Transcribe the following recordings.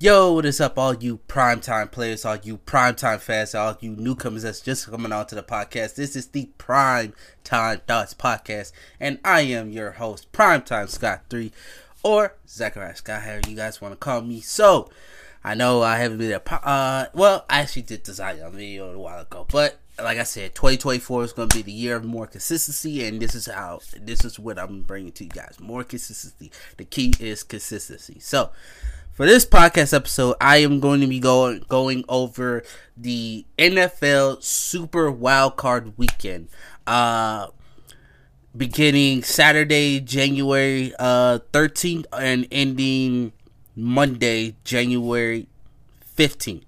Yo, what is up, all you primetime players, all you primetime fans, all you newcomers that's just coming on to the podcast. This is the Prime Time Thoughts Podcast, and I am your host, Primetime Scott 3, or Zechariah Scott, however you guys want to call me. So, I know I haven't been there. Uh, well, I actually did design a video a while ago, but like I said, 2024 is going to be the year of more consistency, and this is how this is what I'm bringing to you guys more consistency. The key is consistency. So, for this podcast episode, I am going to be going going over the NFL Super Wild Card Weekend, uh, beginning Saturday, January uh, 13th, and ending Monday, January 15th.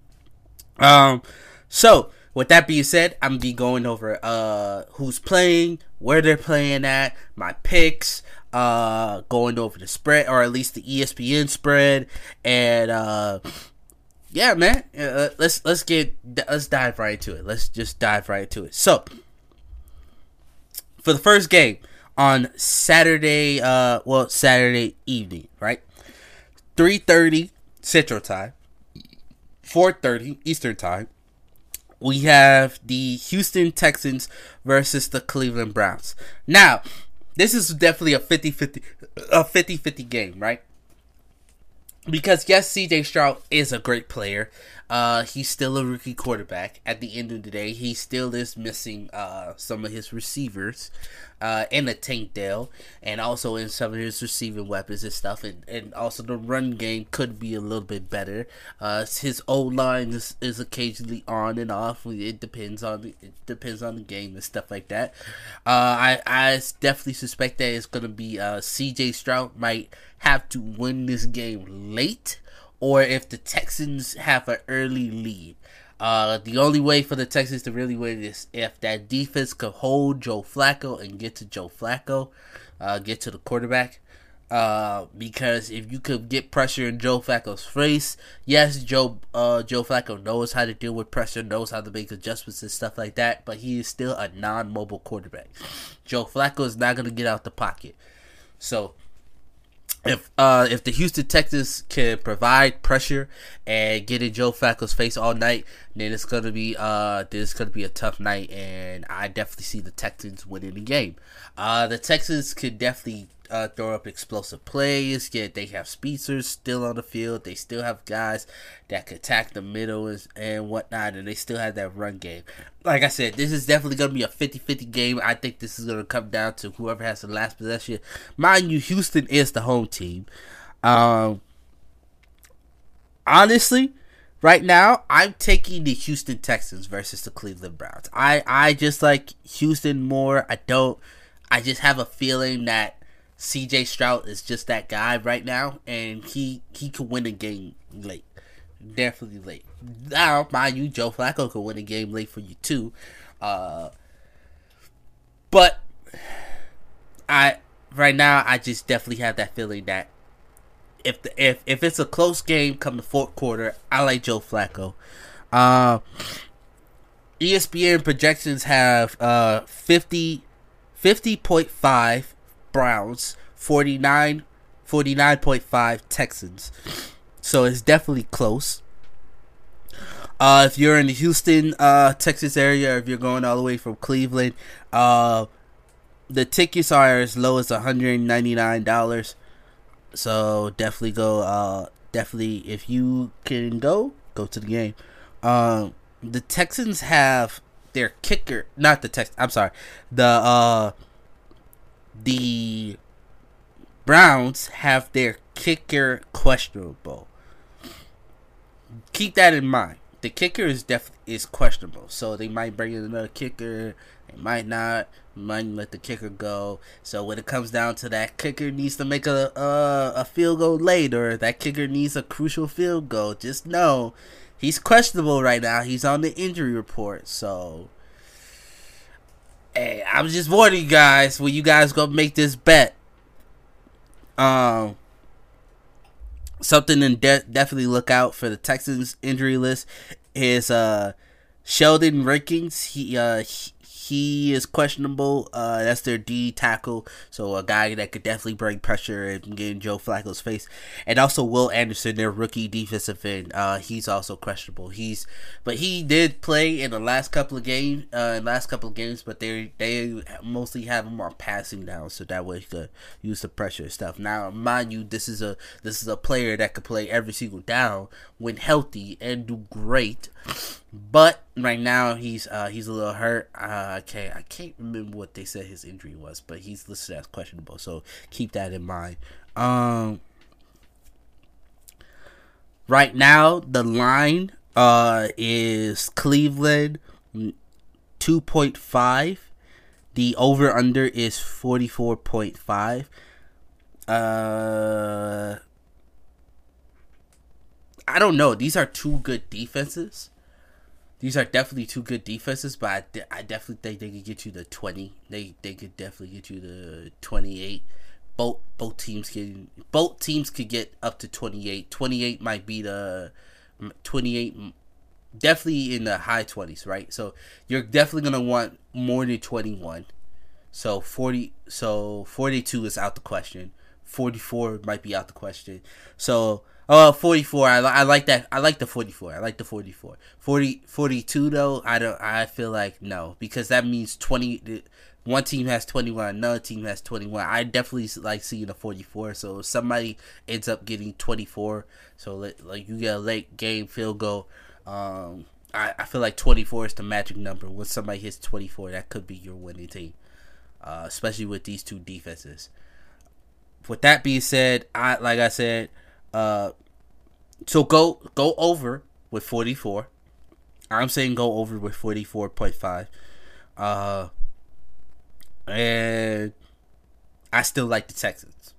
Um, so with that being said, I'm gonna be going over uh who's playing, where they're playing at, my picks, uh going over the spread or at least the ESPN spread and uh yeah, man. Uh, let's let's get let's dive right into it. Let's just dive right into it. So, for the first game on Saturday uh well, Saturday evening, right? 3:30 Central Time, 4:30 Eastern Time we have the Houston Texans versus the Cleveland Browns. Now, this is definitely a 50-50 a 50-50 game, right? Because yes, CJ Stroud is a great player. Uh, he's still a rookie quarterback. At the end of the day, he still is missing uh, some of his receivers uh, in the Tank Dell, and also in some of his receiving weapons and stuff. And, and also the run game could be a little bit better. Uh, his old line is, is occasionally on and off. It depends on the, it depends on the game and stuff like that. Uh, I I definitely suspect that it's gonna be uh, C.J. Stroud might have to win this game late or if the Texans have an early lead. Uh, the only way for the Texans to really win is if that defense could hold Joe Flacco and get to Joe Flacco, uh, get to the quarterback. Uh, because if you could get pressure in Joe Flacco's face, yes, Joe uh, Joe Flacco knows how to deal with pressure, knows how to make adjustments and stuff like that, but he is still a non-mobile quarterback. Joe Flacco is not gonna get out the pocket, so if uh if the Houston Texans can provide pressure and get in Joe Flacco's face all night, then it's gonna be uh then it's gonna be a tough night, and I definitely see the Texans winning the game. Uh, the Texans could definitely uh, throw up explosive plays. Yet they have speedsters still on the field. They still have guys that can attack the middle and, and whatnot, and they still have that run game. Like I said, this is definitely going to be a 50-50 game. I think this is going to come down to whoever has the last possession. Mind you, Houston is the home team. Um, honestly, right now I'm taking the Houston Texans versus the Cleveland Browns. I I just like Houston more. I don't. I just have a feeling that CJ Stroud is just that guy right now, and he he could win a game late, definitely late. Now, mind you, Joe Flacco could win a game late for you too, uh, but I right now I just definitely have that feeling that if the, if if it's a close game come the fourth quarter, I like Joe Flacco. Uh, ESPN projections have uh 50 50.5 Browns, 49 49.5 Texans. So it's definitely close. Uh, if you're in the Houston, uh, Texas area, if you're going all the way from Cleveland, uh, the tickets are as low as $199. So definitely go, uh, definitely, if you can go, go to the game. Um, the Texans have their kicker, not the Tex, I'm sorry, the, uh, the Browns have their kicker questionable. Keep that in mind. The kicker is def is questionable, so they might bring in another kicker. They might not. Might let the kicker go. So when it comes down to that, kicker needs to make a a field goal late, or that kicker needs a crucial field goal. Just know he's questionable right now. He's on the injury report, so Hey, I was just warning you guys when you guys gonna make this bet. Um, something to de- definitely look out for the Texans injury list is uh Sheldon Rankins. He uh he, he is questionable. Uh, that's their D tackle, so a guy that could definitely bring pressure and get in Joe Flacco's face. And also Will Anderson, their rookie defensive end. Uh, he's also questionable. He's, but he did play in the last couple of games. Uh, in last couple of games, but they they mostly have him on passing down, so that way he could use the pressure and stuff. Now, mind you, this is a this is a player that could play every single down when healthy and do great. But right now he's uh, he's a little hurt. Uh, can't I can't remember what they said his injury was, but he's listed as questionable. So keep that in mind. Um, right now the line uh, is Cleveland two point five. The over under is forty four point five. Uh, I don't know. These are two good defenses these are definitely two good defenses, but I, de- I definitely think they could get you the twenty. They they could definitely get you the twenty eight. Both both teams can both teams could get up to twenty eight. Twenty eight might be the twenty eight. Definitely in the high twenties, right? So you're definitely gonna want more than twenty one. So forty, so forty two is out the question. Forty four might be out the question. So Oh, 44. I, I like that. I like the 44. I like the 44. 40, 42 though. I don't. I feel like no because that means 20. One team has 21. Another team has 21. I definitely like seeing a 44. So if somebody ends up getting 24, so like you get a late game field goal. Um, I, I feel like 24 is the magic number. When somebody hits 24, that could be your winning team. Uh, especially with these two defenses. With that being said, I like I said. Uh, so go go over with 44. I'm saying go over with 44.5. Uh, and I still like the Texans.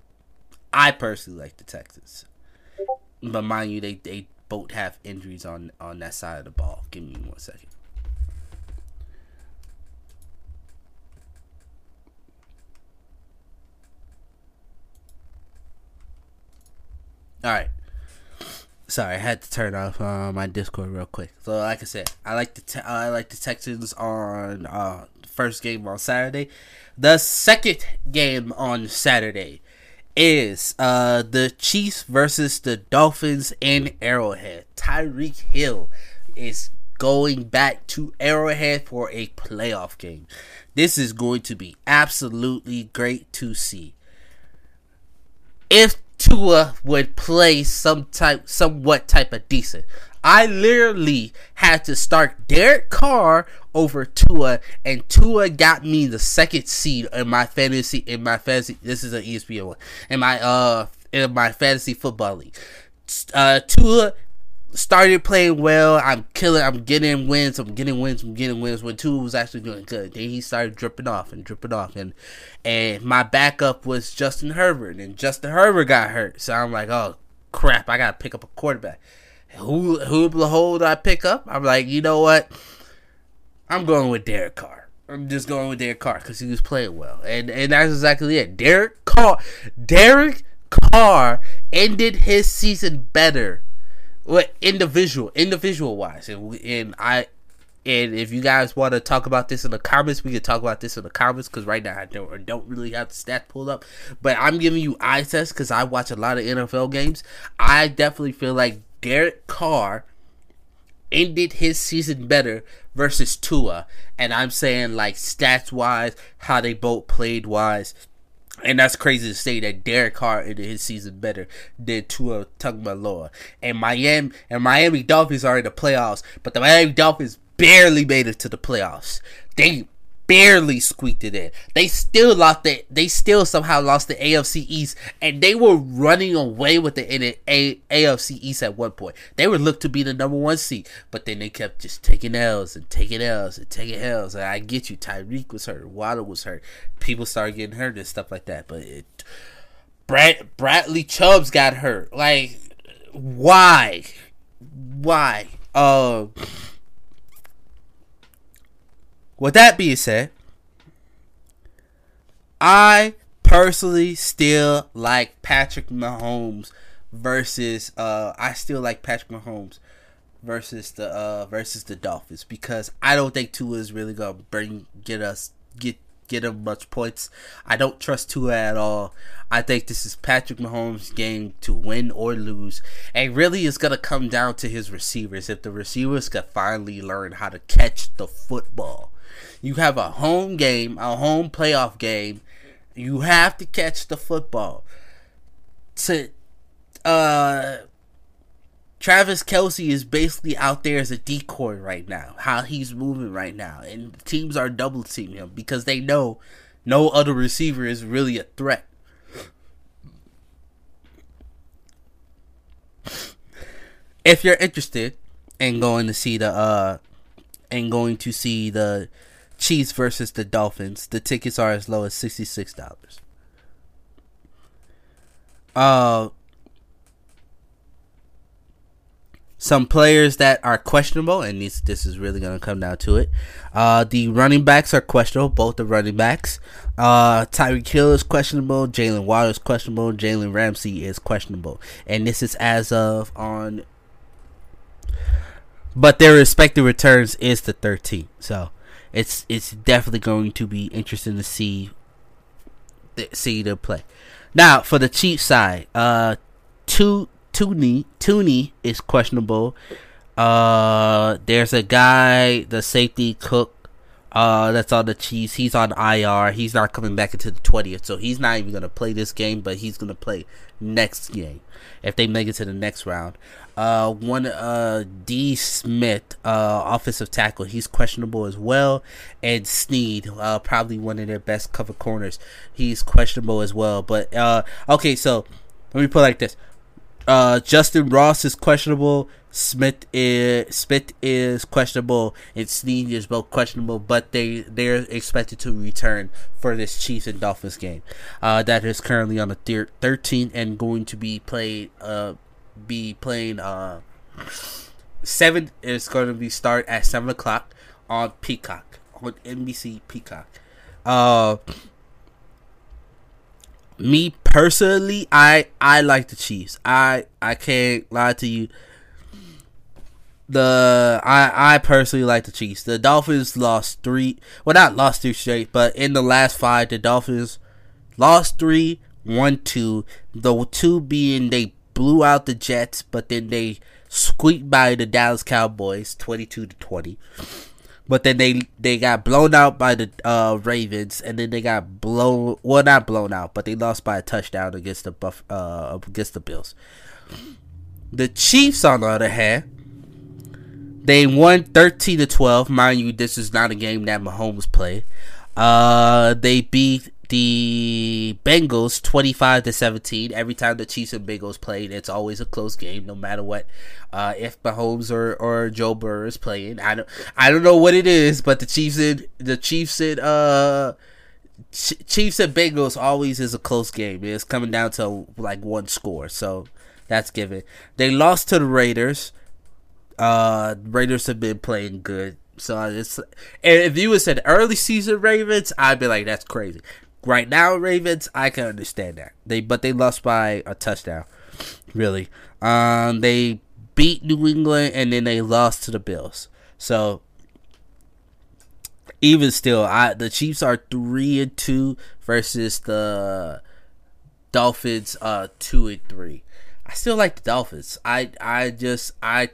I personally like the Texans. But mind you, they, they both have injuries on, on that side of the ball. Give me one second. All right. Sorry, I had to turn off uh, my Discord real quick. So, like I said, I like the te- I like the Texans on uh, first game on Saturday. The second game on Saturday is uh, the Chiefs versus the Dolphins in Arrowhead. Tyreek Hill is going back to Arrowhead for a playoff game. This is going to be absolutely great to see. If Tua would play some type, somewhat type of decent. I literally had to start Derek Carr over Tua, and Tua got me the second seed in my fantasy. In my fantasy, this is an ESPN one. In my uh, in my fantasy football league, uh, Tua started playing well. I'm killing. I'm getting wins. I'm getting wins. I'm getting wins. When Tua was actually doing good, then he started dripping off and dripping off, and and my backup was Justin Herbert, and Justin Herbert got hurt. So I'm like, oh crap, I gotta pick up a quarterback. Who who do I pick up? I'm like, you know what? I'm going with Derek Carr. I'm just going with Derek Carr because he was playing well, and and that's exactly it. Derek Carr, Derek Carr ended his season better what individual individual wise. And, and i and if you guys want to talk about this in the comments we can talk about this in the comments because right now i don't don't really have the stats pulled up. But i'm giving you eye test because i watch a lot of nfl games. I definitely feel like derek carr ended his season better versus tua. And i'm saying like stats wise how they both played wise and that's crazy to say that Derek Carr ended his season better than Tua Tagovailoa. And Miami and Miami Dolphins are in the playoffs, but the Miami Dolphins barely made it to the playoffs. They barely squeaked it in. They still lost the they still somehow lost the AFC East and they were running away with the in A- AFC East at one point. They were looked to be the number one seed, but then they kept just taking L's and taking L's and taking L's. And I get you, Tyreek was hurt, Waddle was hurt, people started getting hurt and stuff like that. But it, Brad Bradley Chubbs got hurt. Like why? Why? Uh with that being said, I personally still like Patrick Mahomes versus uh I still like Patrick Mahomes versus the uh versus the Dolphins because I don't think Tua is really gonna bring get us get get him much points. I don't trust Tua at all. I think this is Patrick Mahomes' game to win or lose. And really it's gonna come down to his receivers. If the receivers can finally learn how to catch the football. You have a home game, a home playoff game. You have to catch the football. To uh Travis Kelce is basically out there as a decoy right now. How he's moving right now, and teams are double teaming him because they know no other receiver is really a threat. If you're interested in going to see the uh and going to see the Chiefs versus the Dolphins, the tickets are as low as sixty six dollars. Uh some players that are questionable, and this this is really going to come down to it. Uh, the running backs are questionable, both the running backs. Uh, Tyreek Hill is questionable, Jaylen Waddle is questionable, Jalen Ramsey is questionable, and this is as of on. But their respective returns is the 13th, so it's it's definitely going to be interesting to see see them play. Now for the Chiefs side, uh, two Thuney Thuney is questionable. Uh, there's a guy, the safety cook, uh, that's on the Chiefs. He's on IR. He's not coming back into the twentieth, so he's not even gonna play this game. But he's gonna play next game if they make it to the next round. Uh, one uh D Smith, uh, offensive tackle, he's questionable as well, and Sneed, uh, probably one of their best cover corners, he's questionable as well. But uh, okay, so let me put it like this: uh, Justyn Ross is questionable. Smith is Smith is questionable, and Sneed is both questionable. But they they're expected to return for this Chiefs and Dolphins game. Uh, that is currently on the thir- 13th and going to be played. Uh, be playing. Uh, seven is going to be start at seven o'clock on Peacock on NBC Peacock. Uh, me personally, I I like the Chiefs. I I can't lie to you. The I I personally like the Chiefs. The Dolphins lost three. Well, not lost three straight, but in the last five, the Dolphins lost three, won two. The two being they blew out the Jets, but then they squeaked by the Dallas Cowboys, twenty-two to twenty. But then they they got blown out by the uh, Ravens, and then they got blown. Well, not blown out, but they lost by a touchdown against the Buff uh, against the Bills. The Chiefs, on the other hand, they won thirteen to twelve. Mind you, this is not a game that Mahomes played. Uh, they beat the Bengals 25 to 17. Every time the Chiefs and Bengals played, it's always a close game, no matter what. Uh, if Mahomes or, or Joe Burrow is playing, I don't I don't know what it is, but the Chiefs and the Chiefs and uh Chiefs and Bengals always is a close game. It's coming down to like one score, so that's given. They lost to the Raiders. Uh, Raiders have been playing good. So it's if you would said early season Ravens, I'd be like, that's crazy. Right now, Ravens, I can understand that. They but they lost by a touchdown. Really. Um they beat New England and then they lost to the Bills. So even still, I the Chiefs are three and two versus the Dolphins uh two and three. I still like the Dolphins. I I just I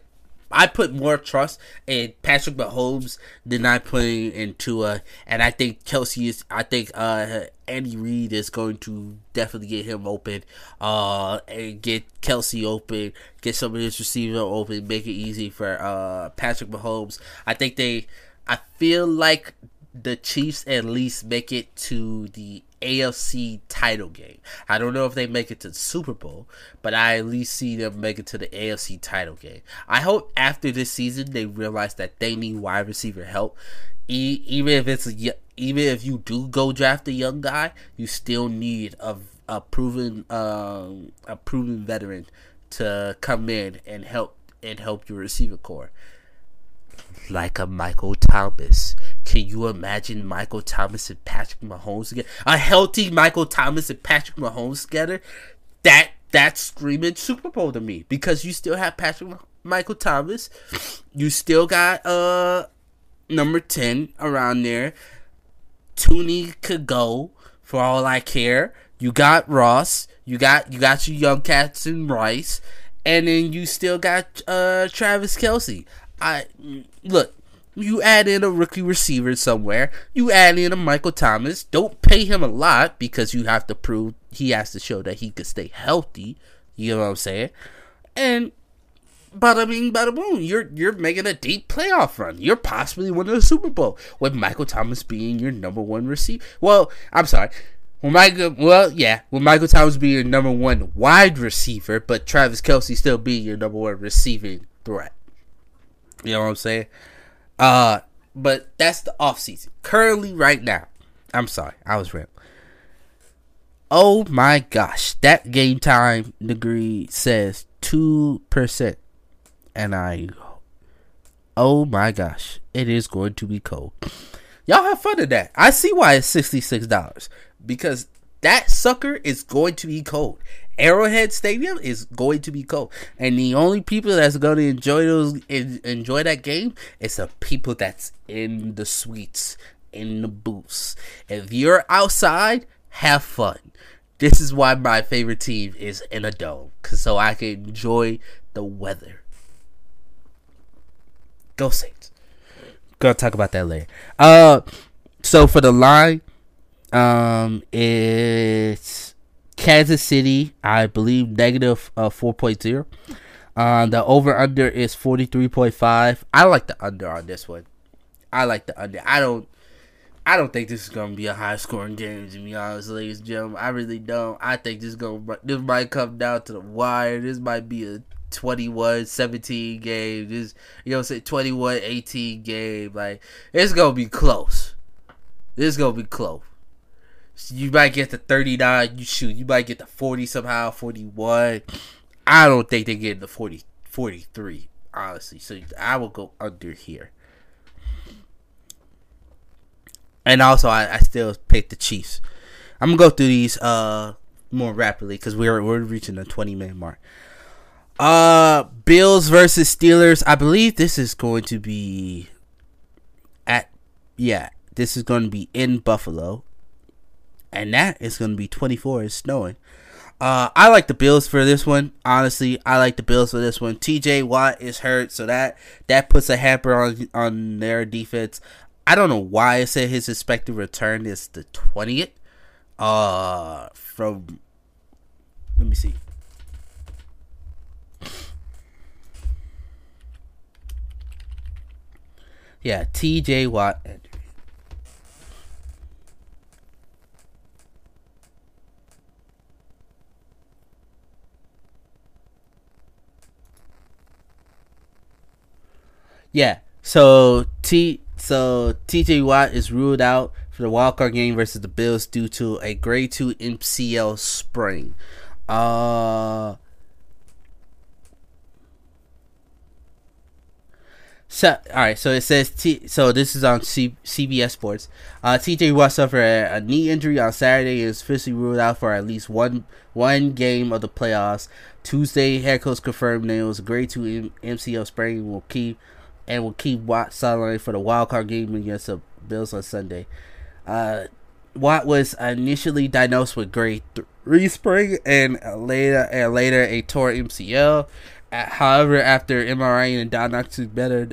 I put more trust in Patrick Mahomes than I put in Tua, and I think Kelce is. I think uh, Andy Reid is going to definitely get him open, uh, and get Kelce open, get some of his receivers open, make it easy for uh Patrick Mahomes. I think they. I feel like the Chiefs at least make it to the AFC title game. I don't know if they make it to the Super Bowl, but I at least see them make it to the AFC title game. I hope after this season they realize that they need wide receiver help. E- even if it's a, even if you do go draft a young guy, you still need a a proven um, a proven veteran to come in and help and help your receiver core like a Michael Thomas. Can you imagine Michael Thomas and Patrick Mahomes together? A healthy Michael Thomas and Patrick Mahomes together? That that's screaming Super Bowl to me because you still have Patrick Michael Thomas. You still got uh number ten around there. Thuney could go for all I care. You got Ross. You got you got your young cats and Rice, and then you still got uh Travis Kelce. I look. You add in a rookie receiver somewhere. You add in a Michael Thomas. Don't pay him a lot because you have to prove he has to show that he could stay healthy. You know what I'm saying? And bada bing, bada boom. You're you're making a deep playoff run. You're possibly winning a Super Bowl with Michael Thomas being your number one receiver. Well, I'm sorry. Well, Michael, well, yeah, with Michael Thomas being your number one wide receiver, but Travis Kelce still being your number one receiving threat. You know what I'm saying? Uh, but that's the off season. Currently, right now, I'm sorry, I was rambling. Oh my gosh, that game time degree says two percent, and I, oh my gosh, it is going to be cold. Y'all have fun with that. I see why it's sixty six dollars because that sucker is going to be cold. Arrowhead Stadium is going to be cold, and the only people that's going to enjoy those enjoy that game is the people that's in the suites, in the booths. If you're outside, have fun. This is why my favorite team is in a dome, cause so I can enjoy the weather. Go Saints. Gonna talk about that later. Uh, so for the line, um, it's Kansas City, I believe, negative uh, 4.0. Uh, the over under is 43.5. I like the under on this one. I like the under. I don't. I don't think this is gonna be a high scoring game. To be honest, ladies and gentlemen, I really don't. I think this gonna this might come down to the wire. This might be a 21-17 game. This you know, say 21-18 game. Like it's gonna be close. This is gonna be close you might get the 39. You shoot. You might get the 40 somehow, 41. I don't think they get the 40, 43, honestly. So I will go under here. And also, I, I still pick the Chiefs. I'm gonna go through these uh more rapidly because we're we're reaching the 20 minute mark. Uh, Bills versus Steelers. I believe this is going to be at yeah. This is going to be in Buffalo and that is going to be 24. It's snowing. Uh, I like the Bills for this one. Honestly, I like the Bills for this one. T.J. Watt is hurt, so that that puts a hamper on on their defense. I don't know why I said his expected return is the twentieth. Uh, from let me see. Yeah, T.J. Watt Yeah. So T so TJ Watt is ruled out for the wildcard game versus the Bills due to a grade two MCL sprain. Uh So, all right, so it says T. So this is on C, CBS Sports. Uh, T.J. Watt suffered a, a, knee injury on Saturday and is officially ruled out for at least one one game of the playoffs. Tuesday, head coach confirmed that it was a grade two M- MCL sprain. Will keep and will keep Watt sidelined for the wild card game against the Bills on Sunday. Uh, Watt was initially diagnosed with grade three sprain and later and later a torn MCL. However, after MRI and diagnosis better,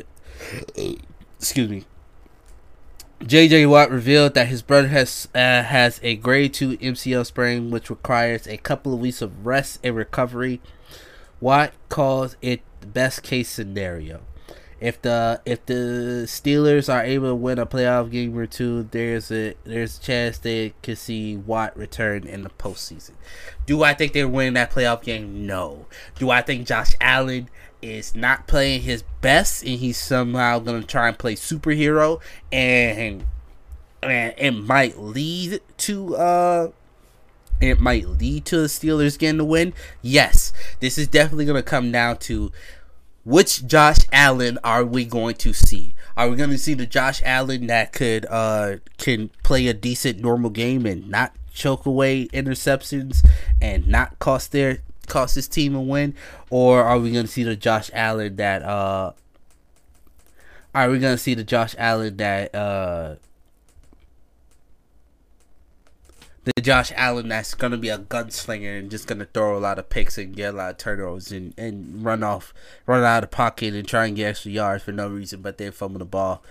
excuse me, JJ Watt revealed that his brother has uh, has a grade two MCL sprain, which requires a couple of weeks of rest and recovery. Watt calls it the best case scenario if the if the Steelers are able to win a playoff game or two, there's a there's a chance they could see Watt return in the postseason. Do I think they're winning that playoff game? No. Do I think Josh Allen is not playing his best and he's somehow gonna try and play superhero and and it might lead to uh it might lead to the Steelers getting the win. Yes, this is definitely gonna come down to which Josh Allen are we going to see? Are we going to see the Josh Allen that could uh can play a decent normal game and not choke away interceptions and not cost their cost his team a win, or are we going to see the Josh Allen that uh are we going to see the Josh Allen that uh the Josh Allen that's gonna be a gunslinger and just gonna throw a lot of picks and get a lot of turnovers and, and run off, run out of pocket and try and get extra yards for no reason but they're fumble the ball.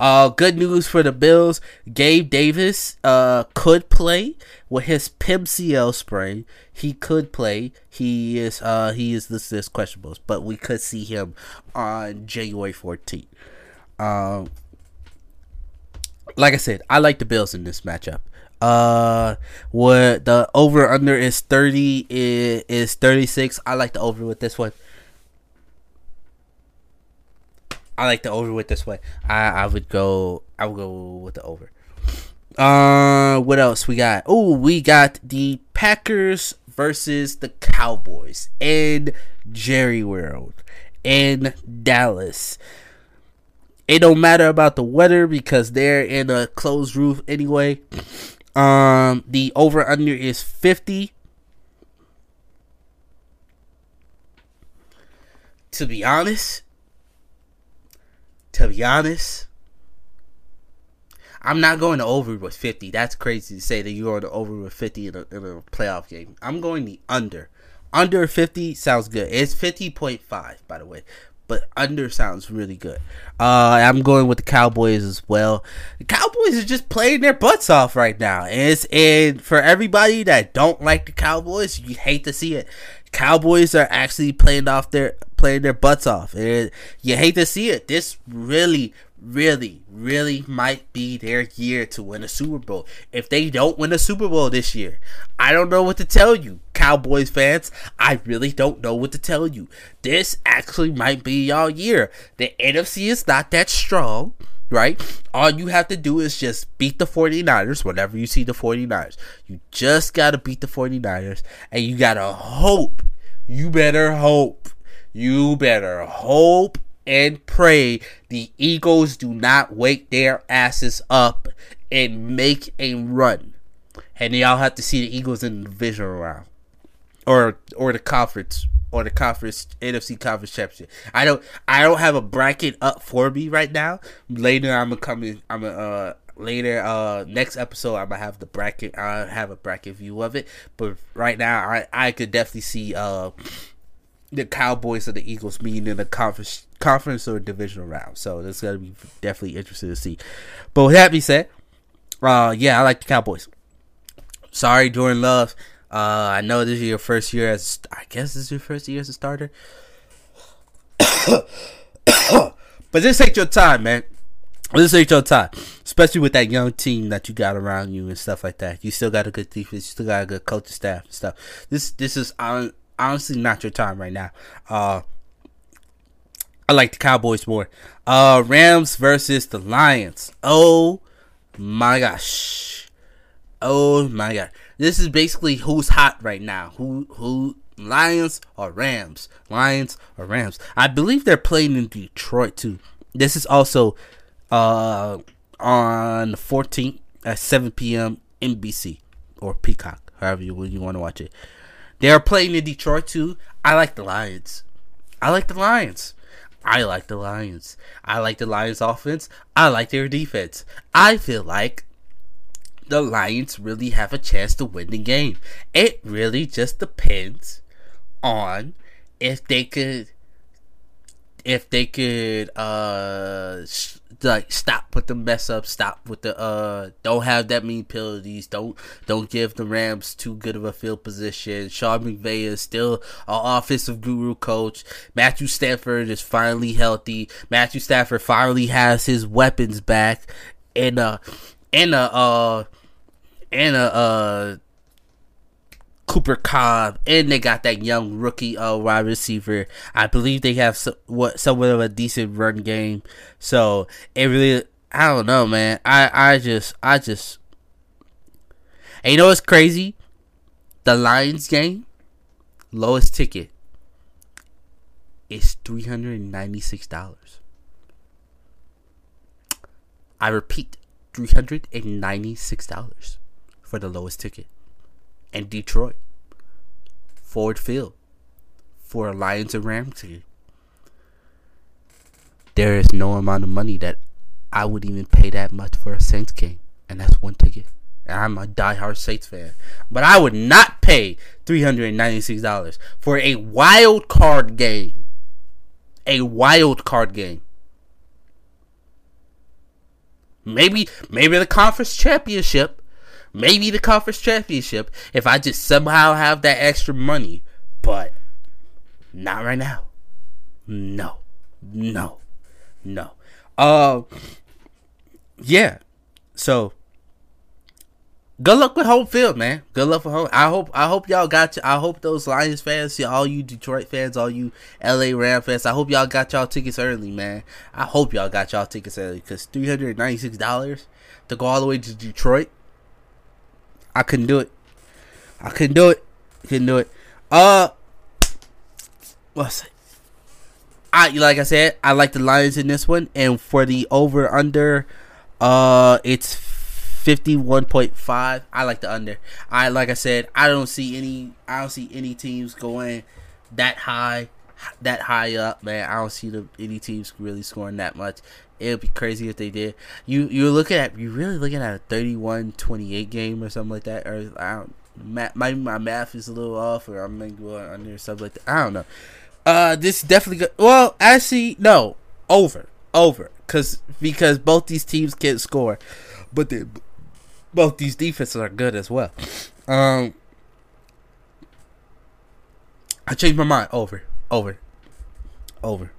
Uh, good news for the Bills. Gabe Davis uh could play with his PMCL sprain. He could play. He is uh he is listed as questionable, but we could see him on January 14th. Um, like I said, I like the Bills in this matchup. Uh, what the over under is thirty is, thirty six. I like the over with this one. I like the over with this one. I I would go. I would go with the over. Uh, what else we got? Oh, we got the Packers versus the Cowboys in Jerry World in Dallas. It don't matter about the weather because they're in a closed roof anyway. Um, the over under is 50. To be honest, to be honest, I'm not going to over with 50. That's crazy to say that you're going over with 50 in a, in a playoff game. I'm going the under. Under 50 sounds good. It's 50.5, by the way but under sounds really good. Uh, I'm going with the Cowboys as well. The Cowboys are just playing their butts off right now, and it's and for everybody that don't like the Cowboys, you hate to see it. Cowboys are actually playing off their playing their butts off, and you hate to see it. This really, really, really might be their year to win a Super Bowl. If they don't win a Super Bowl this year, I don't know what to tell you, Cowboys fans. I really don't know what to tell you. This actually might be y'all year. The NFC is not that strong, right? All you have to do is just beat the 49ers whenever you see the 49ers. You just got to beat the 49ers, and you got to hope. You better hope. You better hope and pray the Eagles do not wake their asses up and make a run. And y'all have to see the Eagles in the division round. Or or the conference or the conference NFC conference championship. I don't I don't have a bracket up for me right now. Later I'm gonna come in I'm gonna uh later uh next episode I'm gonna have the bracket I have a bracket view of it. But right now I I could definitely see uh the Cowboys and the Eagles meeting in the conference conference or divisional round. So that's gonna be definitely interesting to see. But with that being said, uh, yeah, I like the Cowboys. Sorry, Jordan Love. Uh, I know this is your first year as I guess this is your first year as a starter. but this ain't your time, man. This ain't your time, especially with that young team that you got around you and stuff like that. You still got a good defense, you still got a good coaching staff and stuff. This this is honestly not your time right now. Uh, I like the Cowboys more. Uh, Rams versus the Lions. Oh my gosh. Oh my god. This is basically who's hot right now. Who who Lions or Rams? Lions or Rams? I believe they're playing in Detroit too. This is also uh on the 14th at 7 p.m. NBC or Peacock, however you, you want to watch it. They are playing in Detroit too. I like the Lions. I like the Lions. I like the Lions. I like the Lions offense. I like their defense. I feel like the Lions really have a chance to win the game. It really just depends on if they could if they could uh like stop with the mess up, stop with the uh don't have that many penalties, don't don't give the Rams too good of a field position. Sean McVay is still an offensive guru coach. Matthew Stafford is finally healthy. Matthew Stafford finally has his weapons back and uh and a uh and a uh Cooper Kupp, and they got that young rookie uh, wide receiver. I believe they have so, what somewhat of a decent run game. So it really, I don't know, man. I I just I just, and you know what's crazy? The Lions game, lowest ticket is three hundred and ninety six dollars. I repeat, three hundred and ninety six dollars for the lowest ticket and Detroit. Ford Field. for a Lions and Rams game. There is no amount of money that I would even pay that much for a Saints game, and that's one ticket. And I'm a diehard Saints fan, but I would not pay three hundred and ninety six dollars for a wild card game. A wild card game. Maybe, maybe the conference championship maybe the conference championship if I just somehow have that extra money, but not right now. No, no, no. Uh, yeah. So good luck with home field, man. Good luck for home. I hope I hope y'all got. I hope those Lions fans, all you Detroit fans, all you LA Ram fans. I hope y'all got y'all tickets early, man. I hope y'all got y'all tickets early because three hundred ninety six dollars to go all the way to Detroit I couldn't do it. I couldn't do it. Couldn't do it. Uh, what's it? I like I said, I like the Lions in this one, and for the over under, uh, it's fifty one point five. I like the under. I like I said, I don't see any. I don't see any teams going that high, that high up, man. I don't see the any teams really scoring that much. It would be crazy if they did. You you're looking at you really looking at a 31-28 game or something like that. Or I don't. My, my, my math is a little off, or I'm going under something like that. I don't know. Uh, this definitely good. Well, actually, no, over, over, because because both these teams can score, but they, both these defenses are good as well. Um, I changed my mind. Over, over, over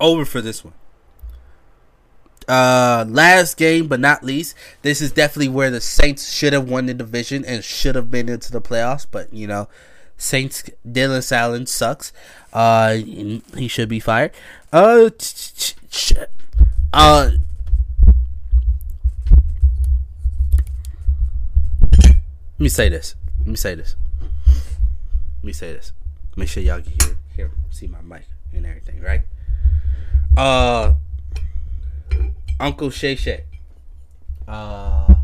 over for this one. Uh, last game but not least, this is definitely where the Saints should have won the division and should have been into the playoffs. But you know, Saints Dennis Allen sucks. Uh, he should be fired. Uh, uh. Let me say this. Let me say this. Let me say this. Make sure y'all can hear, hear, see my mic and everything, right? Uh, Uncle Shay Shay. Uh,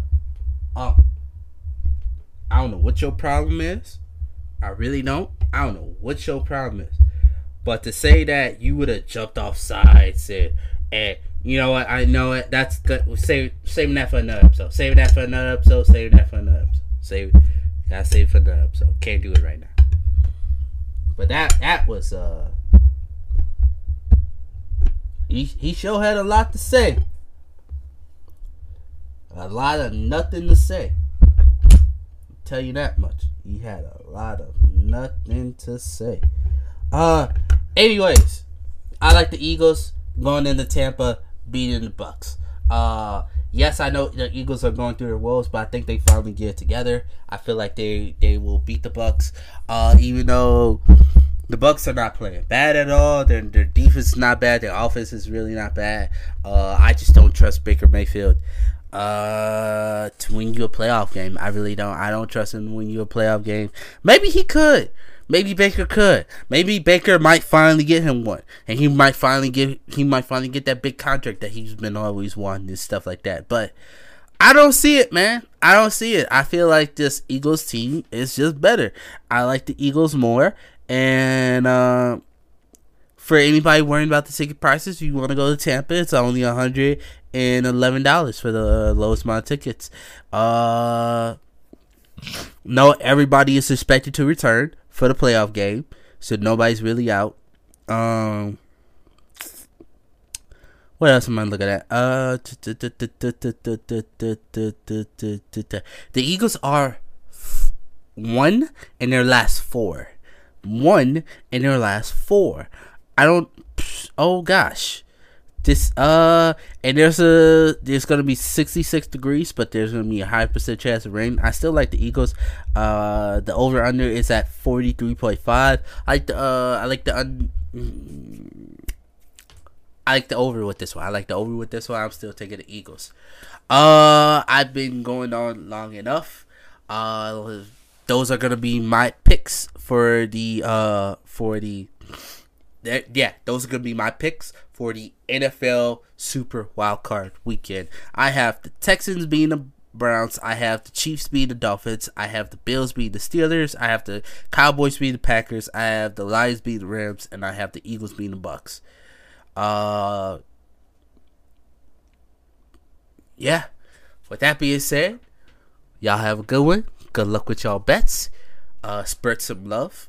uh, I don't know what your problem is. I really don't. I don't know what your problem is. But to say that you would have jumped off sides and, and you know what, I know it. That's good. Save saving that for another episode. Saving that for another episode. Saving that for another episode. Save. Gotta save for another episode. Can't do it right now. But that that was uh he he sure had a lot to say. A lot of nothing to say. I'll tell you that much. He had a lot of nothing to say. Uh anyways, I like the Eagles going into Tampa beating the Bucks. Uh yes, I know the Eagles are going through their woes, but I think they finally get it together. I feel like they they will beat the Bucks. Uh even though the Bucks are not playing bad at all. Their their defense is not bad. Their offense is really not bad. Uh, I just don't trust Baker Mayfield uh, to win you a playoff game. I really don't. I don't trust him to win you a playoff game. Maybe he could. Maybe Baker could. Maybe Baker might finally get him one, and he might finally get he might finally get that big contract that he's been always wanting and stuff like that. But I don't see it, man. I don't see it. I feel like this Eagles team is just better. I like the Eagles more, and uh, for anybody worrying about the ticket prices, if you want to go to Tampa, it's only a hundred and eleven dollars for the lowest amount of tickets. Uh, no, everybody is expected to return for the playoff game, so nobody's really out. Um, what else am I looking at? Uh, the Eagles are one in their last four one in their last four. I don't. Oh gosh, this uh, and there's a there's gonna be 66 degrees, but there's gonna be a high percent chance of rain. I still like the Eagles. Uh, the over under is at 43.5. I like the uh, I like the un. I like the over with this one. I like the over with this one. I'm still taking the Eagles. Uh, I've been going on long enough. Uh, those are gonna be my picks for the uh for the yeah, those are gonna be my picks for the NFL Super Wildcard Weekend. I have the Texans being the Browns. I have the Chiefs beat the Dolphins. I have the Bills beat the Steelers. I have the Cowboys beat the Packers. I have the Lions beat the Rams, and I have the Eagles beat the Bucks. Uh, yeah. With that being said, y'all have a good one. Good luck with y'all bets. Uh, spread some love.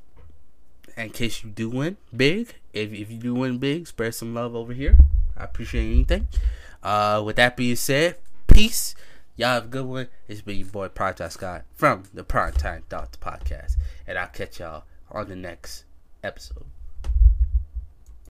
In case you do win big, if if you do win big, spread some love over here. I appreciate anything. Uh, with that being said, peace. Y'all have a good one. It's been your boy Project Scott from the Primetime Thoughts Podcast. And I'll catch y'all on the next episode.